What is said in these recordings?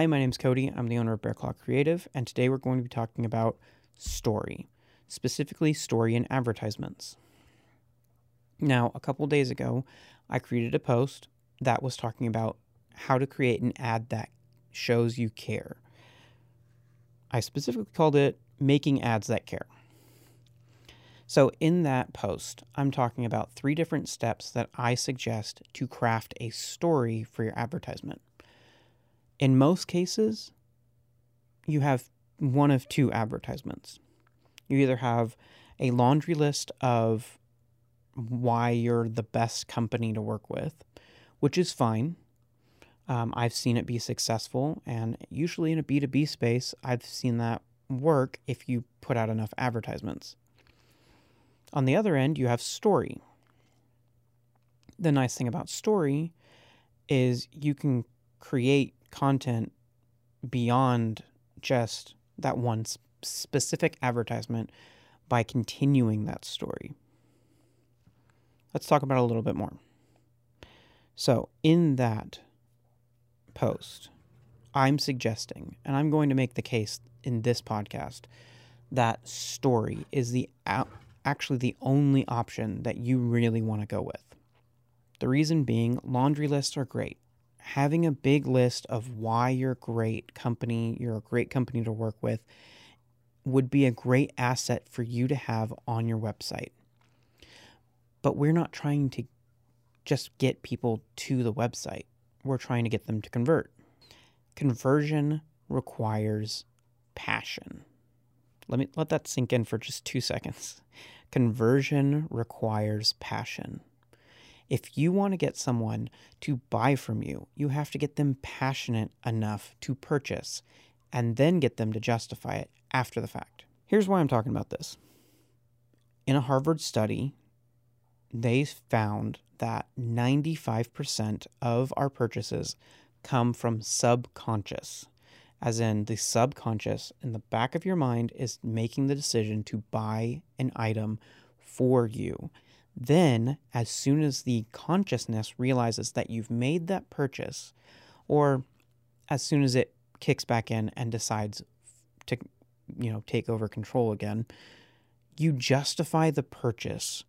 Hi, my name is Cody. I'm the owner of Bear Claw Creative, and today we're going to be talking about story, specifically story in advertisements. Now, a couple days ago, I created a post that was talking about how to create an ad that shows you care. I specifically called it Making Ads That Care. So, in that post, I'm talking about three different steps that I suggest to craft a story for your advertisement in most cases, you have one of two advertisements. You either have a laundry list of why you're the best company to work with, which is fine. Um, I've seen it be successful, and usually in a B2B space, I've seen that work if you put out enough advertisements. On the other end, you have story. The nice thing about story is you can create content beyond just that one specific advertisement by continuing that story. Let's talk about a little bit more. So, in that post, I'm suggesting, and I'm going to make the case in this podcast, that story is the actually the only option that you really want to go with. The reason being, laundry lists are great having a big list of why you're a great company, you're a great company to work with, would be a great asset for you to have on your website. But we're not trying to just get people to the website, we're trying to get them to convert. Conversion requires passion. Let me let that sink in for just 2 seconds. Conversion requires passion. If you want to get someone to buy from you, you have to get them passionate enough to purchase and then get them to justify it after the fact. Here's why I'm talking about this. In a Harvard study, they found that 95% of our purchases come from subconscious, as in the subconscious in the back of your mind is making the decision to buy an item for you. Then, as soon as the consciousness realizes that you've made that purchase, or as soon as it kicks back in and decides to, you know, take over control again, you justify the purchase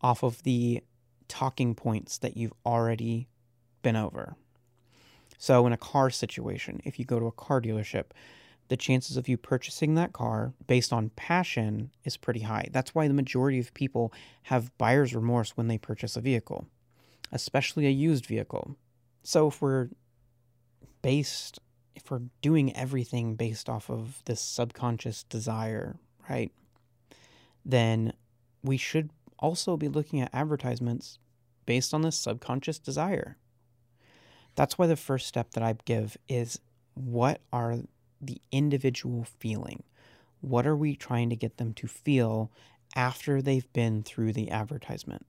off of the talking points that you've already been over. So, in a car situation, if you go to a car dealership, the chances of you purchasing that car based on passion is pretty high. That's why the majority of people have buyer's remorse when they purchase a vehicle, especially a used vehicle. So if we're based, if we're doing everything based off of this subconscious desire, right, then we should also be looking at advertisements based on this subconscious desire. That's why the first step that I give is what are the individual feeling. What are we trying to get them to feel after they've been through the advertisement?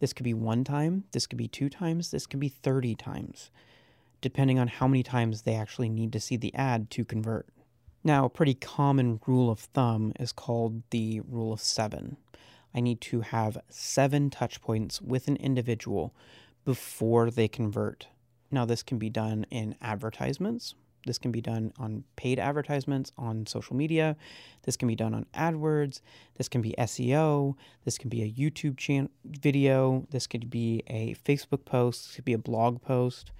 This could be one time, this could be two times, this could be 30 times, depending on how many times they actually need to see the ad to convert. Now, a pretty common rule of thumb is called the rule of seven. I need to have seven touch points with an individual before they convert. Now, this can be done in advertisements, this can be done on paid advertisements on social media. This can be done on AdWords. This can be SEO. This can be a YouTube channel video. This could be a Facebook post. This could be a blog post.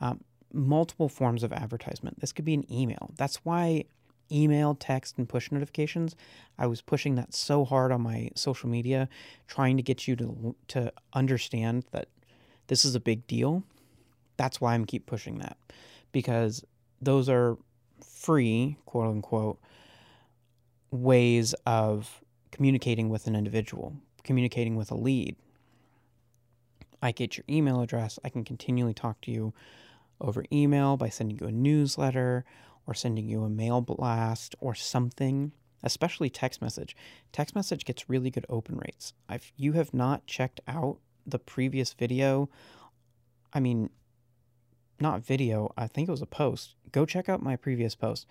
Um, multiple forms of advertisement. This could be an email. That's why email, text, and push notifications. I was pushing that so hard on my social media, trying to get you to to understand that this is a big deal. That's why I'm keep pushing that because those are free, quote unquote, ways of communicating with an individual, communicating with a lead. I get your email address. I can continually talk to you over email by sending you a newsletter or sending you a mail blast or something, especially text message. Text message gets really good open rates. If you have not checked out the previous video, I mean, not video, I think it was a post. Go check out my previous post.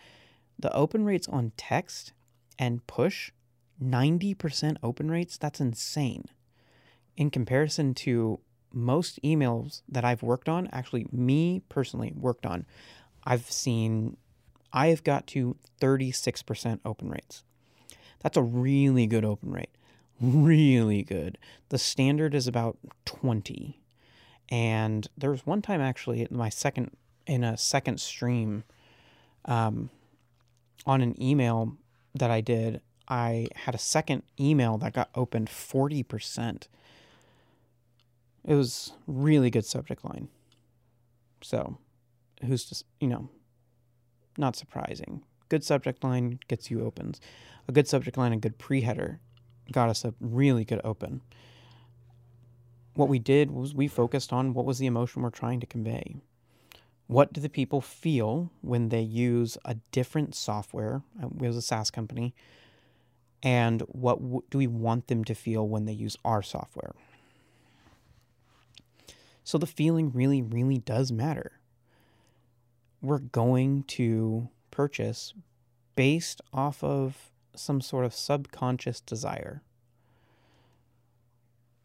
The open rates on text and push, 90% open rates, that's insane. In comparison to most emails that I've worked on, actually, me personally worked on, I've seen, I have got to 36% open rates. That's a really good open rate. Really good. The standard is about 20. And there was one time actually in my second, in a second stream, um, on an email that I did, I had a second email that got opened 40%. It was really good subject line. So, who's just, you know, not surprising. Good subject line gets you opens. A good subject line and good pre header got us a really good open. What we did was we focused on what was the emotion we're trying to convey. What do the people feel when they use a different software? Uh, it was a SaaS company. And what w- do we want them to feel when they use our software? So the feeling really, really does matter. We're going to purchase based off of some sort of subconscious desire.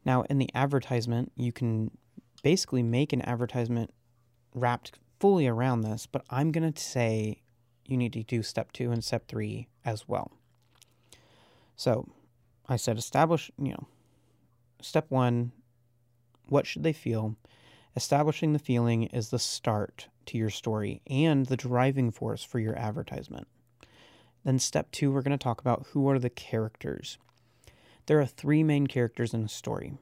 Now, in the advertisement, you can basically make an advertisement wrapped fully around this, but I'm going to say you need to do step two and step three as well. So I said establish, you know, step one, what should they feel? Establishing the feeling is the start to your story and the driving force for your advertisement. Then, step two, we're going to talk about who are the characters. There are three main characters in a story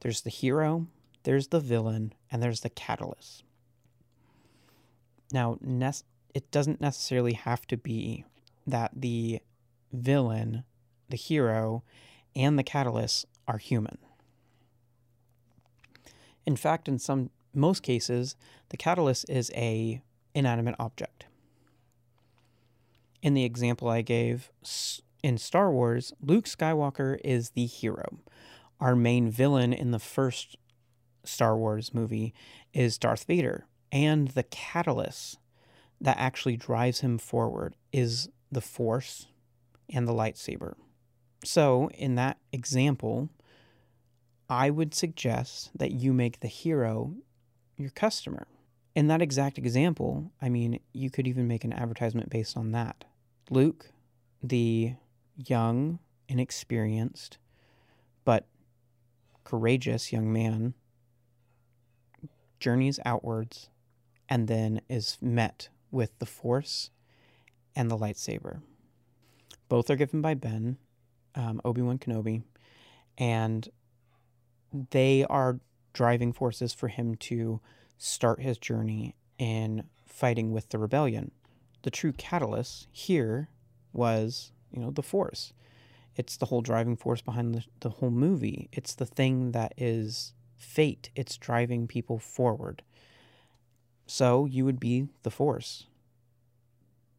there's the hero, there's the villain, and there's the catalyst. Now, it doesn't necessarily have to be that the villain, the hero, and the catalyst are human. In fact, in some most cases, the catalyst is a inanimate object. In the example I gave in Star Wars, Luke Skywalker is the hero. Our main villain in the first Star Wars movie is Darth Vader, and the catalyst that actually drives him forward is the Force and the lightsaber. So, in that example, I would suggest that you make the hero your customer. In that exact example, I mean, you could even make an advertisement based on that. Luke, the young, inexperienced, but courageous young man, journeys outwards and then is met with the Force and the lightsaber. Both are given by Ben, um, Obi Wan Kenobi, and they are driving forces for him to start his journey in fighting with the rebellion. The true catalyst here was, you know, the Force. It's the whole driving force behind the, the whole movie. It's the thing that is fate. It's driving people forward. So you would be the force.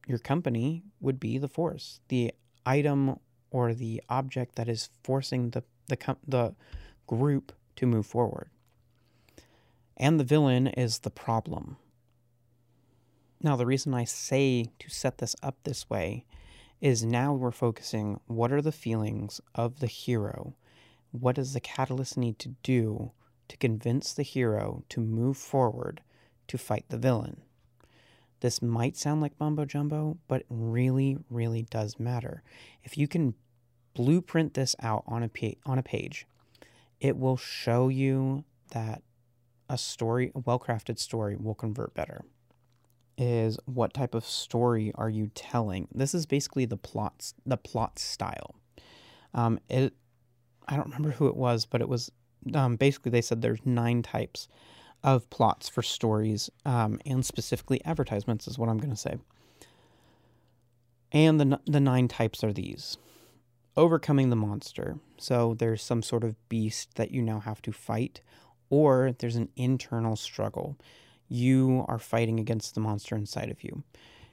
Your company would be the force. The item or the object that is forcing the the the group to move forward. And the villain is the problem. Now, the reason I say to set this up this way is now we're focusing what are the feelings of the hero? What does the catalyst need to do to convince the hero to move forward to fight the villain? This might sound like mumbo jumbo, but really, really does matter. If you can blueprint this out on a, pa- on a page, it will show you that a story, a well crafted story, will convert better is what type of story are you telling? This is basically the plots, the plot style. Um, it, I don't remember who it was, but it was um, basically they said there's nine types of plots for stories, um, and specifically advertisements is what I'm going to say. And the the nine types are these: overcoming the monster. So there's some sort of beast that you now have to fight, or there's an internal struggle you are fighting against the monster inside of you.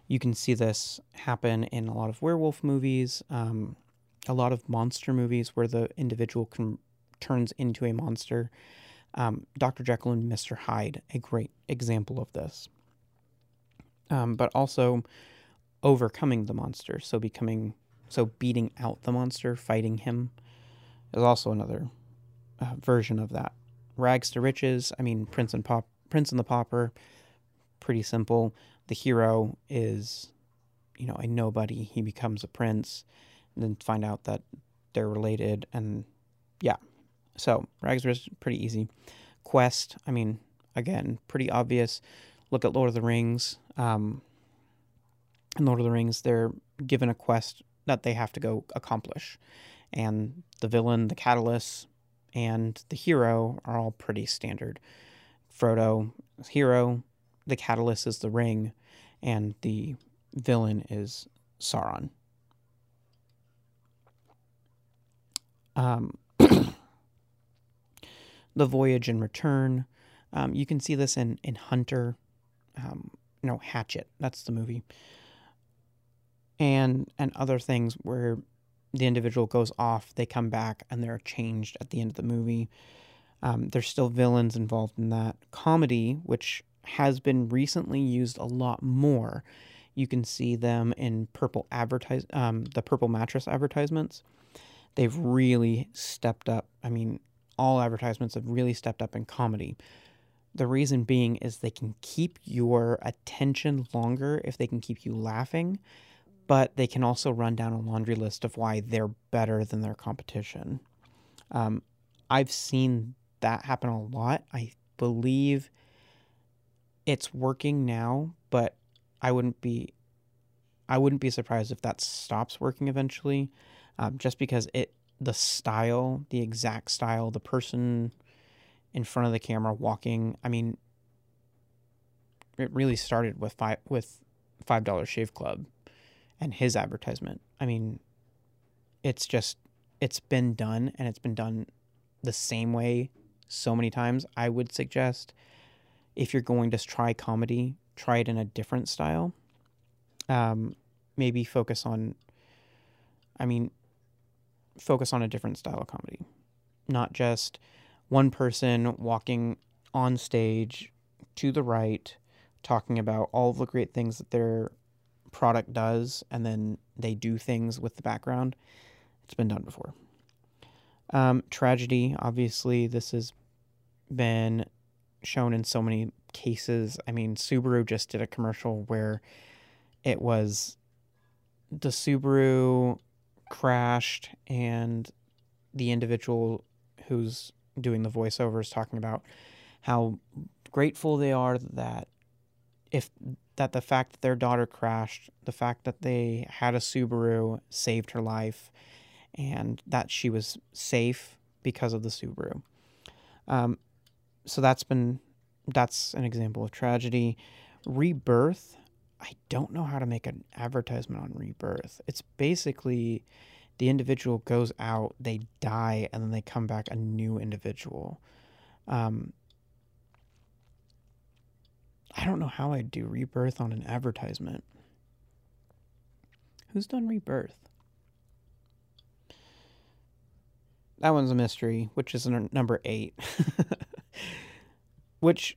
You can see this happen in a lot of werewolf movies, um, a lot of monster movies where the individual can, turns into a monster. Um, Dr. Jekyll and Mr. Hyde, a great example of this. Um, but also overcoming the monster, so becoming, so beating out the monster, fighting him, is also another uh, version of that. Rags to riches. I mean, Prince and Pop Prince and the Pauper, pretty simple. the hero is, you know, a nobody. He becomes a prince, and then find out that they're related. And yeah, so Rags is pretty easy. Quest, I mean, again, pretty obvious. Look at Lord of the Rings. Um, in Lord of the Rings, they're given a quest that they have to go accomplish. And the villain, the catalyst, and the hero are all pretty standard. Frodo hero, the catalyst is the ring, and the villain is Sauron. Um, the voyage and return. Um, you can see this in in Hunter. Um, no, Hatchet. That's the movie. And and other things where the individual goes off, they come back, and they're changed at the end of the movie. Um, there's still villains involved in that comedy, which has been recently used a lot more. You can see them in purple advertise um, the purple mattress advertisements. They've really stepped up. I mean, all advertisements have really stepped up in comedy. The reason being is they can keep your attention longer if they can keep you laughing, but they can also run down a laundry list of why they're better than their competition. Um, I've seen that happen a lot. I believe it's working now, but I wouldn't be I wouldn't be surprised if that stops working eventually, um, just because it the style, the exact style, the person in front of the camera walking. I mean, it really started with five with five dollar shave club and his advertisement. I mean, it's just it's been done and it's been done the same way so many times. I would suggest if you're going to try comedy, try it in a different style. Um, maybe focus on, I mean, focus on a different style of comedy, not just one person walking on stage to the right, talking about all the great things that their product does, and then they do things with the background. It's been done before. Um, tragedy, obviously, this has been shown in so many cases. I mean, Subaru just did a commercial where it was the Subaru crashed and the individual who's doing the voiceover is talking about how grateful they are that if that the fact that their daughter crashed, the fact that they had a Subaru saved her life, and that she was safe because of the Subaru. Um, so that's been that's an example of tragedy. Rebirth, I don't know how to make an advertisement on rebirth. It's basically the individual goes out, they die, and then they come back a new individual. Um, I don't know how I'd do rebirth on an advertisement. Who's done rebirth? That one's a mystery, which is number eight. which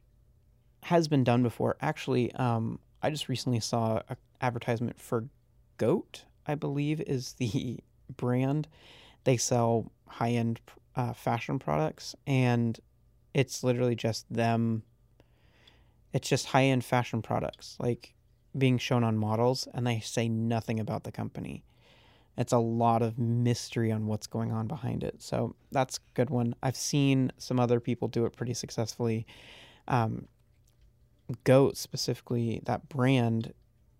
has been done before. Actually, um, I just recently saw an advertisement for Goat, I believe, is the brand. They sell high end uh, fashion products, and it's literally just them. It's just high end fashion products, like being shown on models, and they say nothing about the company. It's a lot of mystery on what's going on behind it. So that's a good one. I've seen some other people do it pretty successfully. Um, Goat specifically, that brand,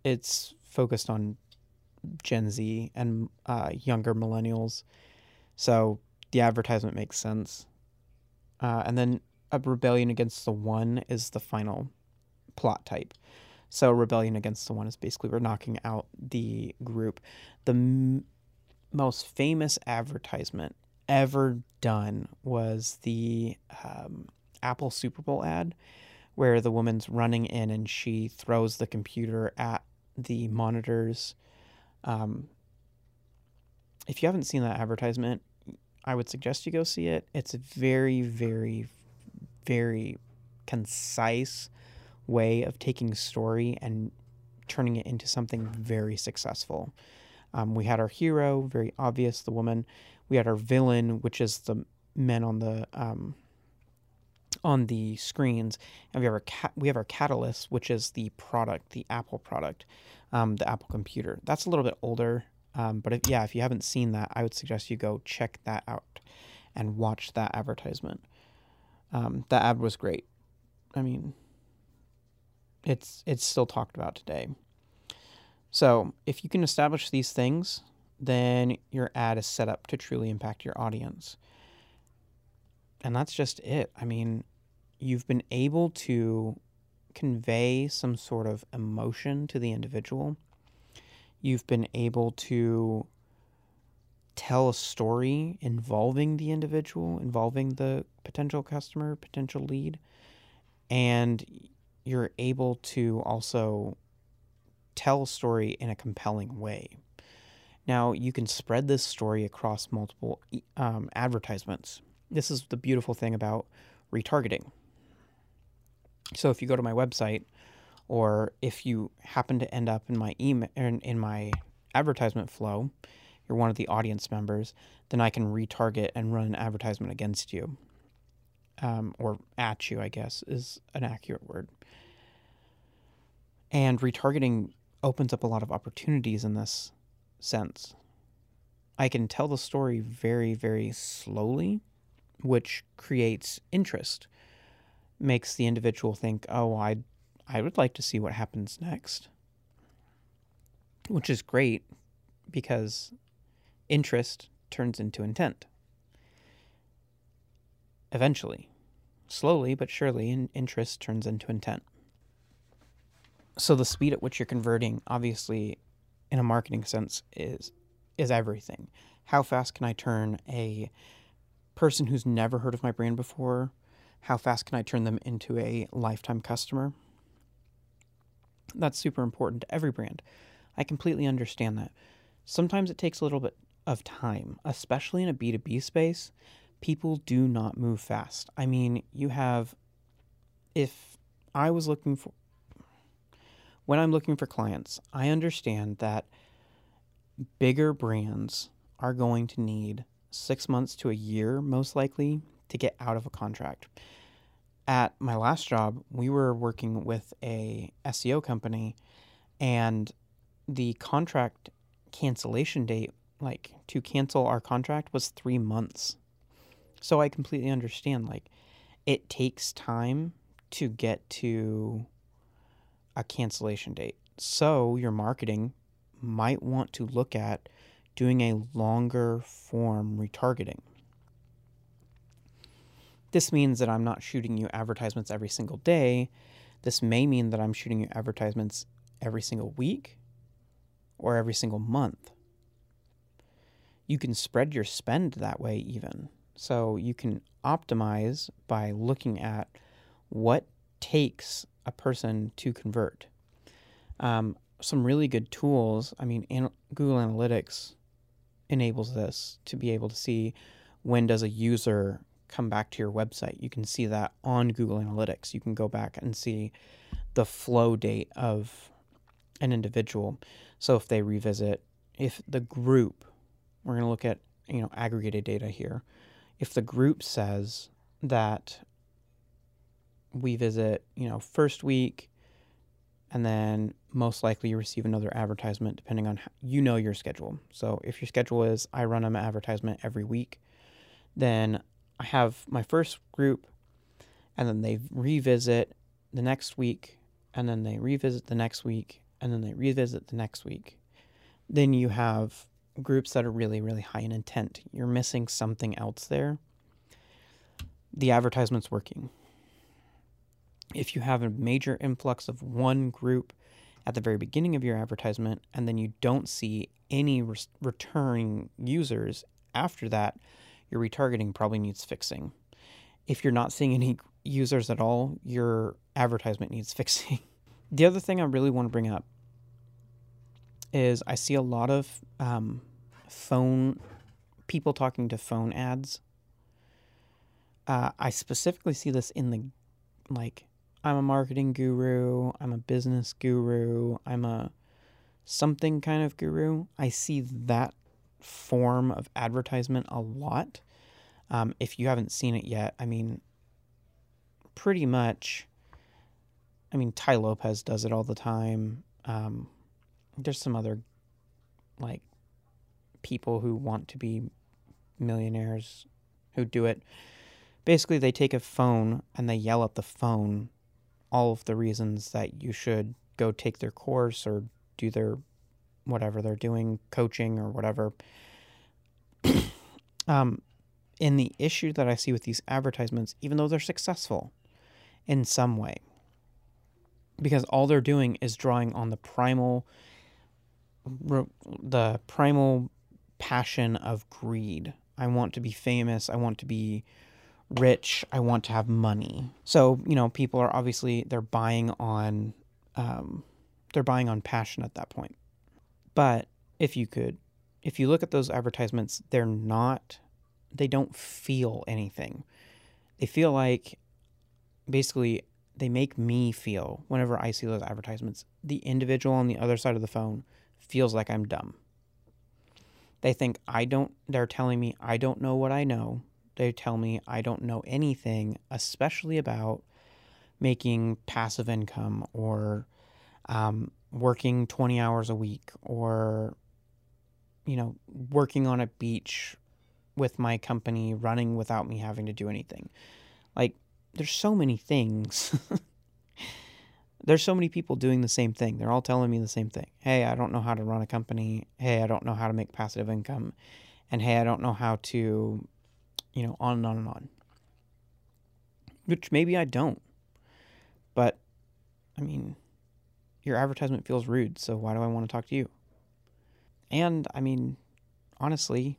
it's focused on Gen Z and uh, younger millennials. So the advertisement makes sense. Uh, and then a rebellion against the one is the final plot type. So rebellion against the one is basically we're knocking out the group. The m- most famous advertisement ever done was the um, Apple Super Bowl ad, where the woman's running in and she throws the computer at the monitors. Um, if you haven't seen that advertisement, I would suggest you go see it. It's very, very, very concise way of taking story and turning it into something very successful. Um, we had our hero, very obvious, the woman. We had our villain, which is the men on the um, on the screens, and we have our ca- we have our Catalyst, which is the product, the Apple product, um, the Apple computer. That's a little bit older, um, but if, yeah, if you haven't seen that, I would suggest you go check that out and watch that advertisement. Um, the ad was great. I mean, it's it's still talked about today. So if you can establish these things, then your ad is set up to truly impact your audience. And that's just it. I mean, you've been able to convey some sort of emotion to the individual. You've been able to tell a story involving the individual, involving the potential customer, potential lead, and you're able to also tell a story in a compelling way. Now, you can spread this story across multiple um, advertisements. This is the beautiful thing about retargeting. So, if you go to my website, or if you happen to end up in my email in, in my advertisement flow, you're one of the audience members, then I can retarget and run an advertisement against you, um, or at you, I guess is an accurate word. And retargeting opens up a lot of opportunities in this sense. I can tell the story very, very slowly, which creates interest, makes the individual think, oh, I, I would like to see what happens next. Which is great because interest turns into intent. Eventually, slowly but surely, interest turns into intent. So the speed at which you're converting obviously in a marketing sense is is everything. How fast can i turn a person who's never heard of my brand before how fast can i turn them into a lifetime customer? That's super important to every brand. I completely understand that. Sometimes it takes a little bit of time especially in a b2b space people do not move fast i mean you have if i was looking for when I'm looking for clients, I understand that bigger brands are going to need six months to a year, most likely, to get out of a contract. At my last job, we were working with a SEO company, and the contract cancellation date, like to cancel our contract, was three months. So I completely understand. Like, it takes time to get to a cancellation date. So your marketing might want to look at doing a longer form retargeting. This means that I'm not shooting you advertisements every single day. This may mean that I'm shooting you advertisements every single week or every single month. You can spread your spend that way, even. So you can optimize by looking at what takes a person to convert. Um, some really good tools. I mean, an- Google Analytics enables this to be able to see when does a user come back to your website. You can see that on Google Analytics. You can go back and see the flow date of an individual. So if they revisit, if the group, we're going to look at you know aggregated data here. If the group says that we visit, you know, first week, and then most likely you receive another advertisement depending on how, you know your schedule. So if your schedule is I run an advertisement every week, then I have my first group, and then they revisit the next week, and then they revisit the next week, and then they revisit the next week. Then you have groups that are really, really high in intent. You're missing something else there. The advertisement's working if you have a major influx of one group at the very beginning of your advertisement and then you don't see any re- returning users after that, your retargeting probably needs fixing. If you're not seeing any users at all, your advertisement needs fixing. the other thing I really want to bring up is I see a lot of um, phone people talking to phone ads. Uh, I specifically see this in the like I'm a marketing guru, I'm a business guru, I'm a something kind of guru. I see that form of advertisement a lot. Um, if you haven't seen it yet, I mean, pretty much, I mean, Tai Lopez does it all the time. Um, there's some other like people who want to be millionaires who do it. Basically, they take a phone and they yell at the phone all of the reasons that you should go take their course or do their whatever they're doing, coaching or whatever. um, in the issue that I see with these advertisements, even though they're successful in some way, because all they're doing is drawing on the primal, the primal passion of greed. I want to be famous. I want to be rich. I want to have money. So you know, people are obviously they're buying on, um, they're buying on passion at that point. But if you could, if you look at those advertisements, they're not they don't feel anything. They feel like basically they make me feel whenever I see those advertisements, the individual on the other side of the phone feels like I'm dumb. They think I don't, they're telling me I don't know what I know. They tell me I don't know anything, especially about making passive income or um, working 20 hours a week or, you know, working on a beach with my company running without me having to do anything. Like, there's so many things. there's so many people doing the same thing. They're all telling me the same thing. Hey, I don't know how to run a company. Hey, I don't know how to make passive income. And hey, I don't know how to, you know, on and on and on. Which maybe I don't. But, I mean, your advertisement feels rude, so why do I want to talk to you? And, I mean, honestly,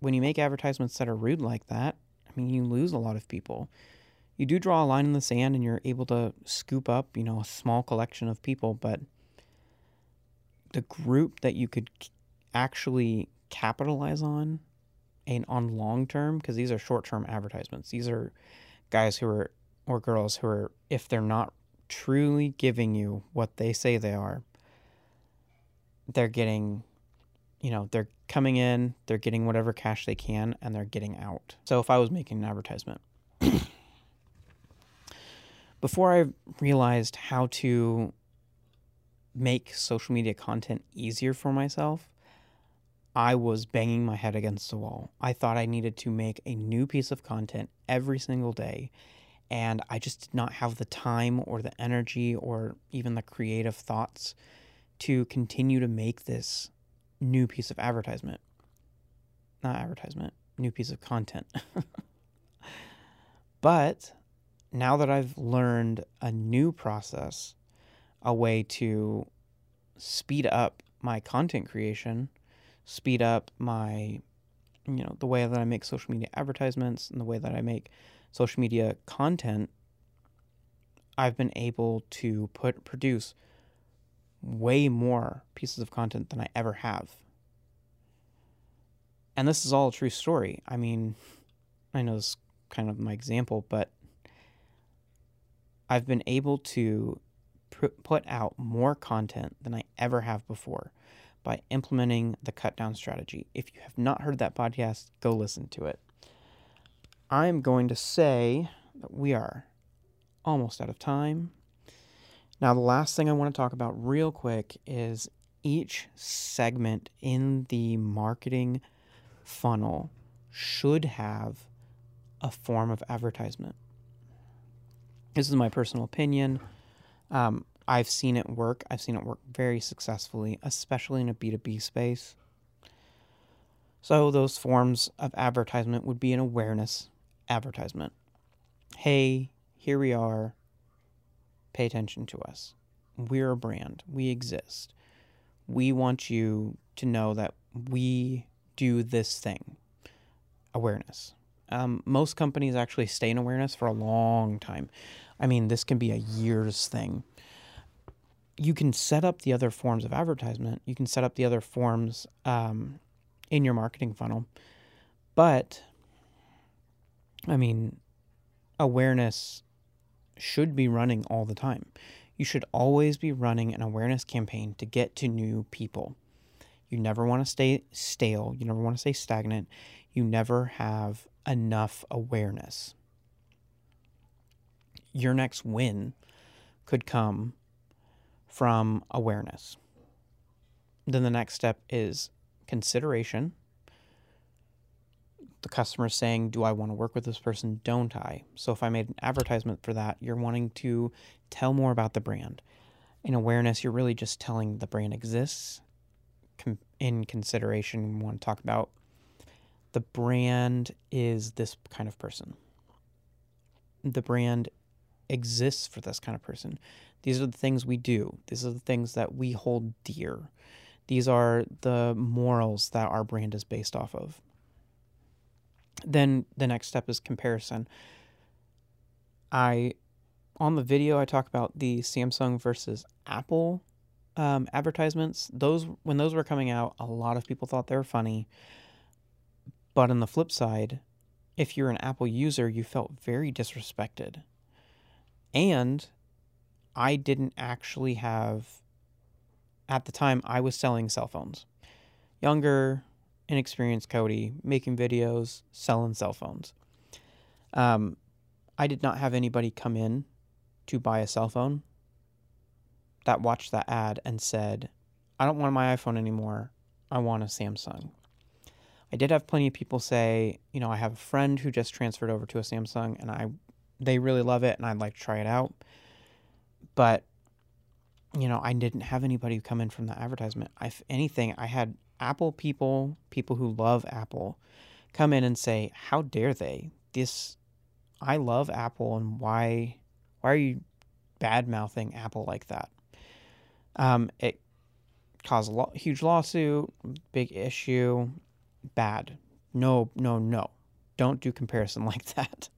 when you make advertisements that are rude like that, I mean, you lose a lot of people. You do draw a line in the sand and you're able to scoop up, you know, a small collection of people, but the group that you could actually capitalize on and on long term, because these are short term advertisements, these are guys who are, or girls who are, if they're not truly giving you what they say they are, they're getting you know, they're coming in, they're getting whatever cash they can, and they're getting out. So if I was making an advertisement, before I realized how to make social media content easier for myself, I was banging my head against the wall. I thought I needed to make a new piece of content every single day. And I just did not have the time or the energy or even the creative thoughts to continue to make this new piece of advertisement. Not advertisement, new piece of content. but now that I've learned a new process, a way to speed up my content creation, speed up my you know, the way that I make social media advertisements and the way that I make social media content, I've been able to put produce way more pieces of content than I ever have. And this is all a true story. I mean, I know this is kind of my example, but I've been able to put out more content than I ever have before by implementing the cut down strategy. If you have not heard that podcast, go listen to it. I'm going to say that we are almost out of time. Now, the last thing I want to talk about real quick is each segment in the marketing funnel should have a form of advertisement. This is my personal opinion. Um, I've seen it work. I've seen it work very successfully, especially in a B2B space. So, those forms of advertisement would be an awareness advertisement. Hey, here we are pay attention to us. We're a brand, we exist. We want you to know that we do this thing awareness. Um, most companies actually stay in awareness for a long time. I mean, this can be a year's thing. You can set up the other forms of advertisement, you can set up the other forms um, in your marketing funnel. But, I mean, awareness should be running all the time. You should always be running an awareness campaign to get to new people. You never want to stay stale. You never want to stay stagnant. You never have enough awareness. your next win could come from awareness. Then the next step is consideration. The customer saying, Do I want to work with this person? Don't I? So if I made an advertisement for that, you're wanting to tell more about the brand. In awareness, you're really just telling the brand exists. In consideration, we want to talk about the brand is this kind of person. The brand exists for this kind of person. These are the things we do. These are the things that we hold dear. These are the morals that our brand is based off of. Then the next step is comparison. I on the video I talk about the Samsung versus Apple um, advertisements. Those when those were coming out, a lot of people thought they were funny. But on the flip side, if you're an Apple user, you felt very disrespected. And I didn't actually have, at the time, I was selling cell phones. Younger, inexperienced Cody, making videos, selling cell phones. Um, I did not have anybody come in to buy a cell phone that watched that ad and said, I don't want my iPhone anymore. I want a Samsung. I did have plenty of people say, you know, I have a friend who just transferred over to a Samsung and I they really love it and I'd like to try it out. But you know, I didn't have anybody come in from the advertisement. If anything, I had Apple people, people who love Apple, come in and say, "How dare they? This I love Apple and why why are you bad mouthing Apple like that?" Um, it caused a lo- huge lawsuit, big issue bad. No, no, no. Don't do comparison like that.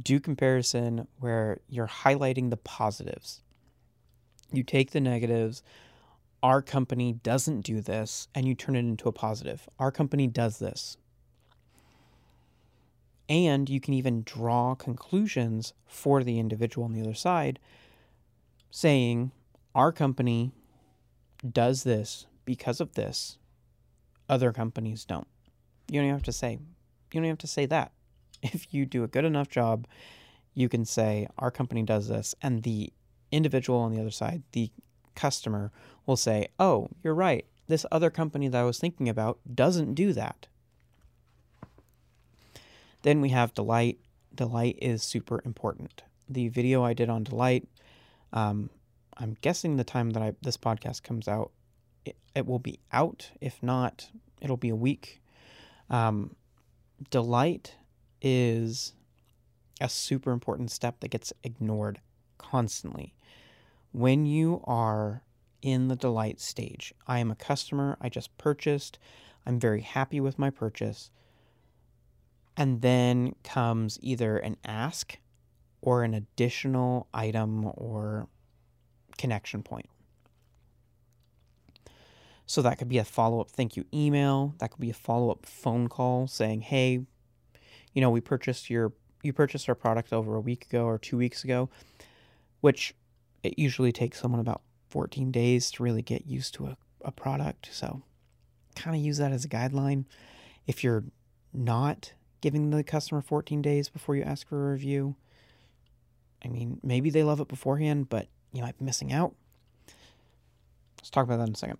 do comparison where you're highlighting the positives. You take the negatives. Our company doesn't do this, and you turn it into a positive. Our company does this. And you can even draw conclusions for the individual on the other side, saying, Our company does this because of this, other companies don't. You don't have to say you don't have to say that. If you do a good enough job, you can say our company does this and the individual on the other side, the customer will say, "Oh, you're right. This other company that I was thinking about doesn't do that." Then we have delight. Delight is super important. The video I did on delight, um, I'm guessing the time that I, this podcast comes out it, it will be out. If not, it'll be a week. Um, delight is a super important step that gets ignored constantly. When you are in the delight stage, I am a customer, I just purchased, I'm very happy with my purchase. And then comes either an ask or an additional item or connection point. So that could be a follow up thank you email. That could be a follow up phone call saying, hey, you know, we purchased your you purchased our product over a week ago or two weeks ago, which it usually takes someone about 14 days to really get used to a, a product. So kind of use that as a guideline. If you're not giving the customer 14 days before you ask for a review, I mean, maybe they love it beforehand, but you might be missing out. Let's talk about that in a second.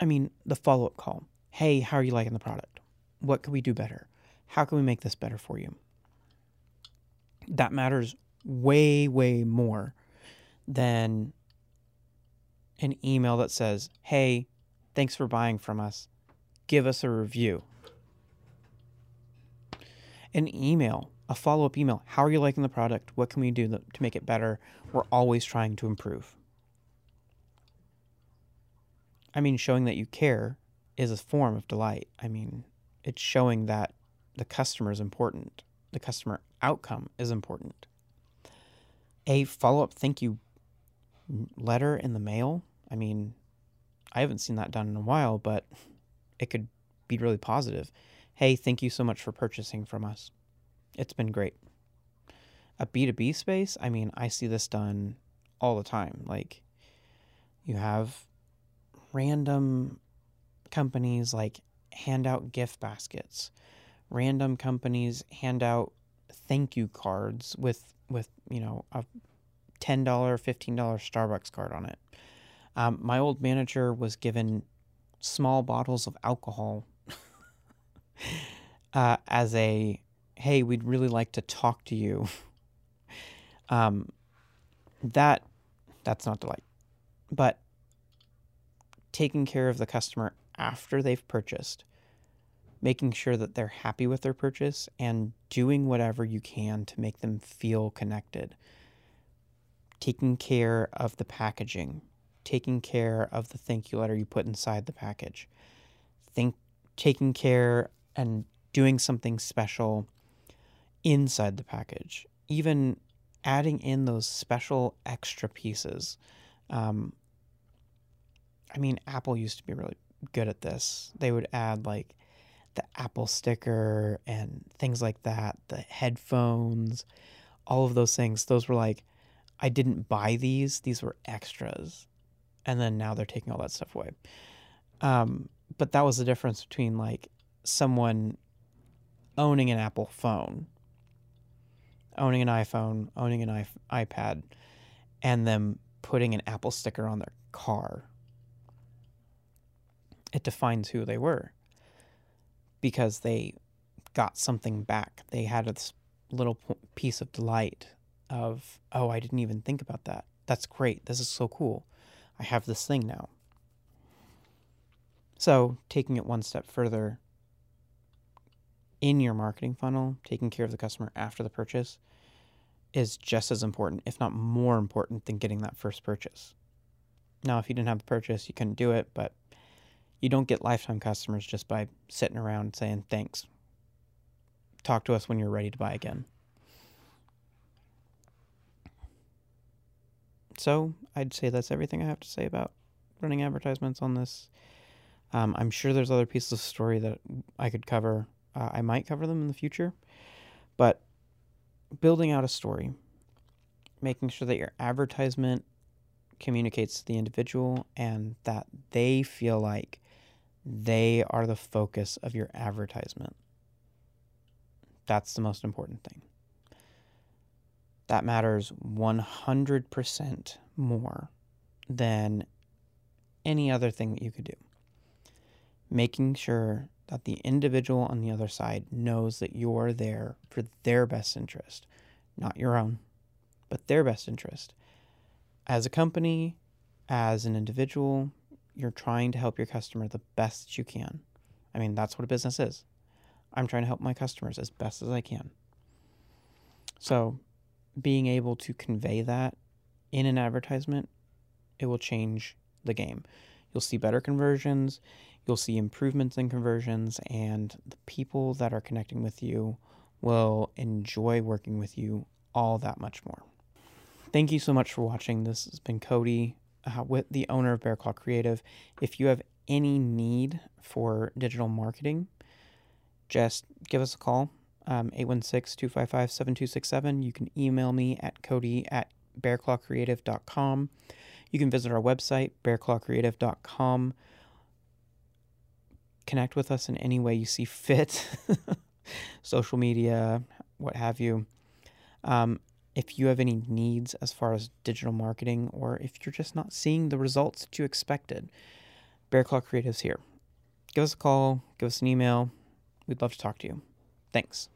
I mean, the follow up call hey, how are you liking the product? What can we do better? How can we make this better for you? That matters way, way more than an email that says, hey, thanks for buying from us. Give us a review. An email, a follow up email. How are you liking the product? What can we do to make it better? We're always trying to improve. I mean, showing that you care is a form of delight. I mean, it's showing that the customer is important, the customer outcome is important. A follow up thank you letter in the mail. I mean, I haven't seen that done in a while, but it could be really positive. Hey, thank you so much for purchasing from us. It's been great. A B2B space, I mean, I see this done all the time. Like, you have random companies like hand out gift baskets. Random companies hand out thank you cards with with you know, a $10, $15 Starbucks card on it. Um, my old manager was given small bottles of alcohol uh, as a, hey, we'd really like to talk to you. um, that that's not delight. But taking care of the customer after they've purchased, making sure that they're happy with their purchase, and doing whatever you can to make them feel connected. Taking care of the packaging, taking care of the thank you letter you put inside the package, think taking care and doing something special inside the package, even adding in those special extra pieces. Um, I mean, Apple used to be really good at this. They would add like the Apple sticker and things like that, the headphones, all of those things. Those were like, I didn't buy these, these were extras. And then now they're taking all that stuff away. Um, but that was the difference between like someone owning an Apple phone, owning an iPhone, owning an iPad, and them putting an Apple sticker on their car it defines who they were because they got something back. They had this little piece of delight of, oh, I didn't even think about that. That's great. This is so cool. I have this thing now. So, taking it one step further in your marketing funnel, taking care of the customer after the purchase is just as important, if not more important, than getting that first purchase. Now, if you didn't have the purchase, you couldn't do it, but you don't get lifetime customers just by sitting around saying thanks. Talk to us when you're ready to buy again. So I'd say that's everything I have to say about running advertisements on this. Um, I'm sure there's other pieces of story that I could cover. Uh, I might cover them in the future, but building out a story, making sure that your advertisement communicates to the individual and that they feel like they are the focus of your advertisement. That's the most important thing. That matters 100% more than any other thing that you could do. Making sure that the individual on the other side knows that you're there for their best interest, not your own, but their best interest. As a company, as an individual, you're trying to help your customer the best you can. I mean, that's what a business is. I'm trying to help my customers as best as I can. So, being able to convey that in an advertisement, it will change the game. You'll see better conversions, you'll see improvements in conversions, and the people that are connecting with you will enjoy working with you all that much more. Thank you so much for watching. This has been Cody uh, with the owner of Bear Claw Creative. If you have any need for digital marketing, just give us a call, um, 816 255 7267. You can email me at cody at bearclawcreative.com. You can visit our website, bearclawcreative.com. Connect with us in any way you see fit, social media, what have you. Um, if you have any needs as far as digital marketing or if you're just not seeing the results that you expected, Bear Claw Creative's here. Give us a call, give us an email. We'd love to talk to you. Thanks.